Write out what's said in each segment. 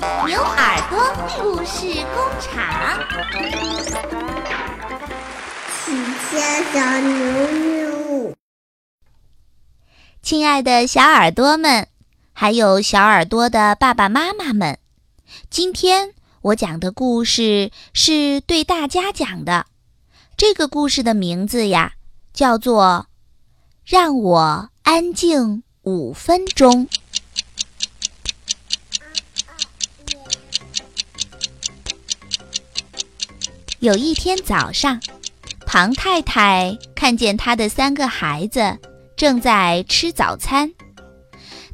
牛耳朵故事工厂，喜家小牛牛，亲爱的小耳朵们，还有小耳朵的爸爸妈妈们，今天我讲的故事是对大家讲的。这个故事的名字呀，叫做《让我安静五分钟》。有一天早上，庞太太看见她的三个孩子正在吃早餐。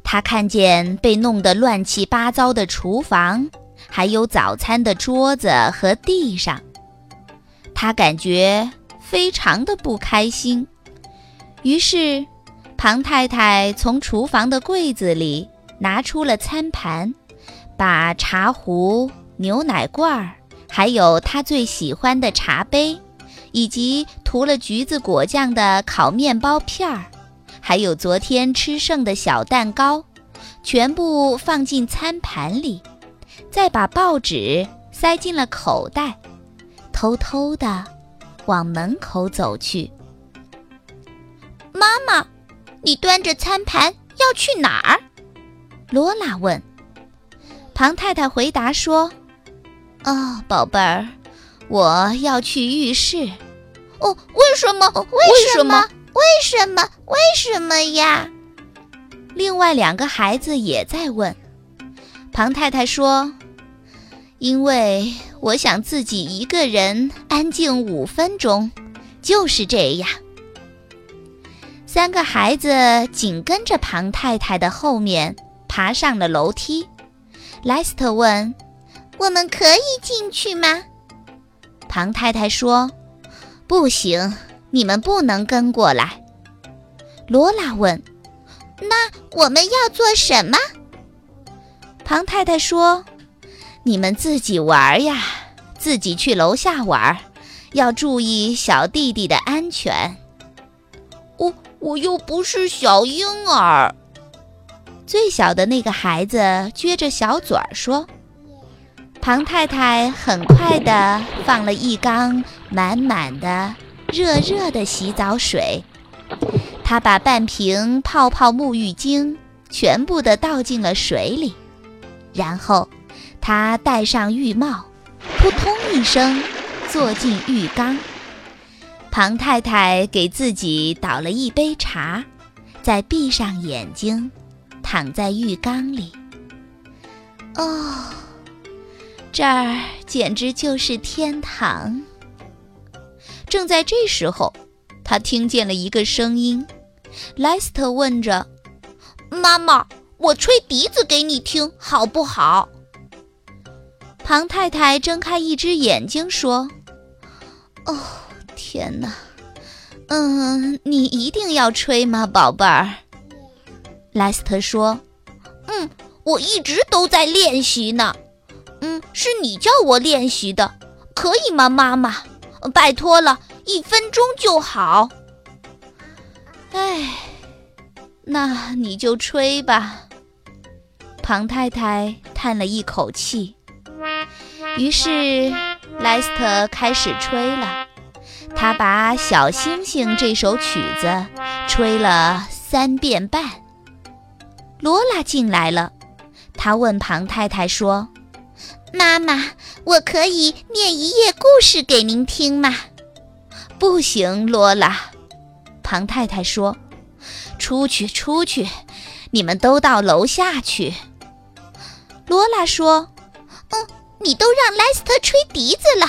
她看见被弄得乱七八糟的厨房，还有早餐的桌子和地上，她感觉非常的不开心。于是，庞太太从厨房的柜子里拿出了餐盘，把茶壶、牛奶罐儿。还有他最喜欢的茶杯，以及涂了橘子果酱的烤面包片儿，还有昨天吃剩的小蛋糕，全部放进餐盘里，再把报纸塞进了口袋，偷偷地往门口走去。妈妈，你端着餐盘要去哪儿？罗拉问。庞太太回答说。哦，宝贝儿，我要去浴室。哦，为什么？为什么？为什么？为什么呀？另外两个孩子也在问。庞太太说：“因为我想自己一个人安静五分钟，就是这样。”三个孩子紧跟着庞太太的后面爬上了楼梯。莱斯特问。我们可以进去吗？庞太太说：“不行，你们不能跟过来。”罗拉问：“那我们要做什么？”庞太太说：“你们自己玩呀，自己去楼下玩，要注意小弟弟的安全。”我我又不是小婴儿。最小的那个孩子撅着小嘴儿说。庞太太很快地放了一缸满满的热热的洗澡水，她把半瓶泡泡沐浴精全部的倒进了水里，然后她戴上浴帽，扑通一声坐进浴缸。庞太太给自己倒了一杯茶，再闭上眼睛，躺在浴缸里。哦。这儿简直就是天堂。正在这时候，他听见了一个声音。莱斯特问着：“妈妈，我吹笛子给你听好不好？”庞太太睁开一只眼睛说：“哦，天哪！嗯，你一定要吹吗，宝贝儿？”莱斯特说：“嗯，我一直都在练习呢。”嗯，是你叫我练习的，可以吗，妈妈？拜托了，一分钟就好。哎，那你就吹吧。庞太太叹了一口气。于是莱斯特开始吹了，他把《小星星》这首曲子吹了三遍半。罗拉进来了，她问庞太太说。妈妈，我可以念一页故事给您听吗？不行，罗拉。庞太太说：“出去，出去，你们都到楼下去。”罗拉说：“嗯，你都让莱斯特吹笛子了，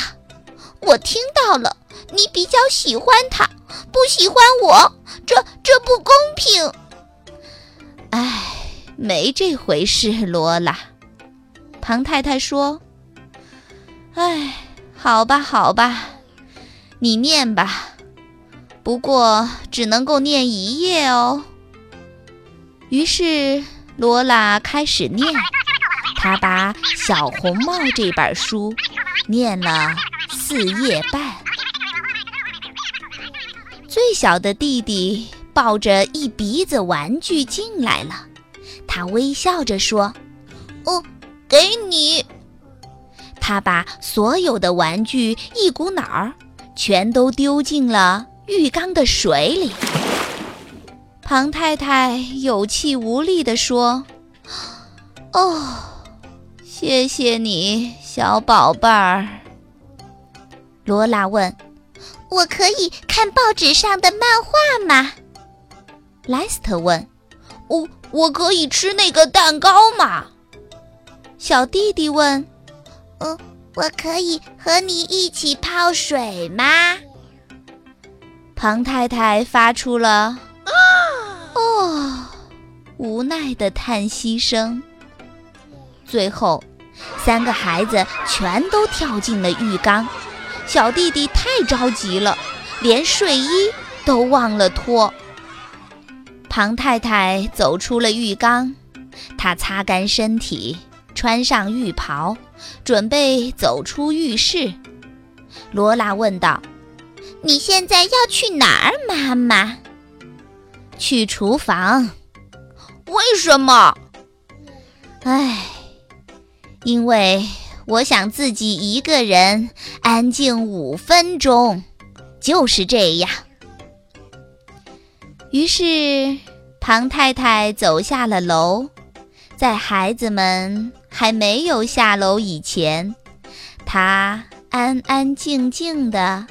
我听到了。你比较喜欢他，不喜欢我，这这不公平。”哎，没这回事，罗拉。庞太太说：“哎，好吧，好吧，你念吧，不过只能够念一页哦。”于是罗拉开始念，她把《小红帽》这本书念了四页半。最小的弟弟抱着一鼻子玩具进来了，他微笑着说：“哦。”给你。他把所有的玩具一股脑儿全都丢进了浴缸的水里。庞太太有气无力地说：“哦，谢谢你，小宝贝儿。”罗拉问：“我可以看报纸上的漫画吗？”莱斯特问：“我我可以吃那个蛋糕吗？”小弟弟问。嗯，我可以和你一起泡水吗？庞太太发出了“啊哦”无奈的叹息声。最后，三个孩子全都跳进了浴缸。小弟弟太着急了，连睡衣都忘了脱。庞太太走出了浴缸，她擦干身体。穿上浴袍，准备走出浴室。罗拉问道：“你现在要去哪儿，妈妈？”“去厨房。”“为什么？”“唉，因为我想自己一个人安静五分钟，就是这样。”于是，庞太太走下了楼，在孩子们。还没有下楼以前，他安安静静地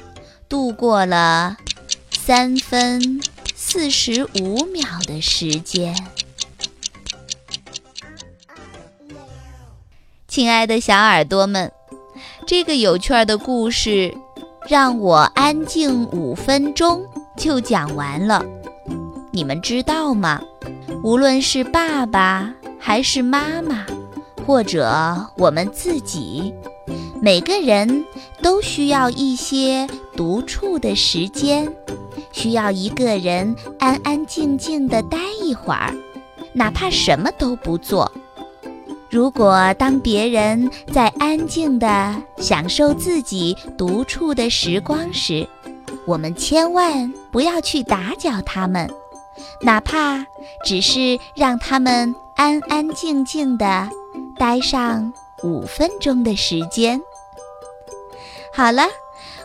度过了三分四十五秒的时间。亲爱的小耳朵们，这个有趣的故事让我安静五分钟就讲完了。你们知道吗？无论是爸爸还是妈妈。或者我们自己，每个人都需要一些独处的时间，需要一个人安安静静的待一会儿，哪怕什么都不做。如果当别人在安静的享受自己独处的时光时，我们千万不要去打搅他们，哪怕只是让他们安安静静的。待上五分钟的时间。好了，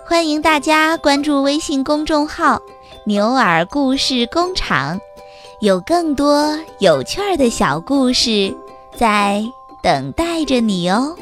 欢迎大家关注微信公众号“牛耳故事工厂”，有更多有趣儿的小故事在等待着你哦。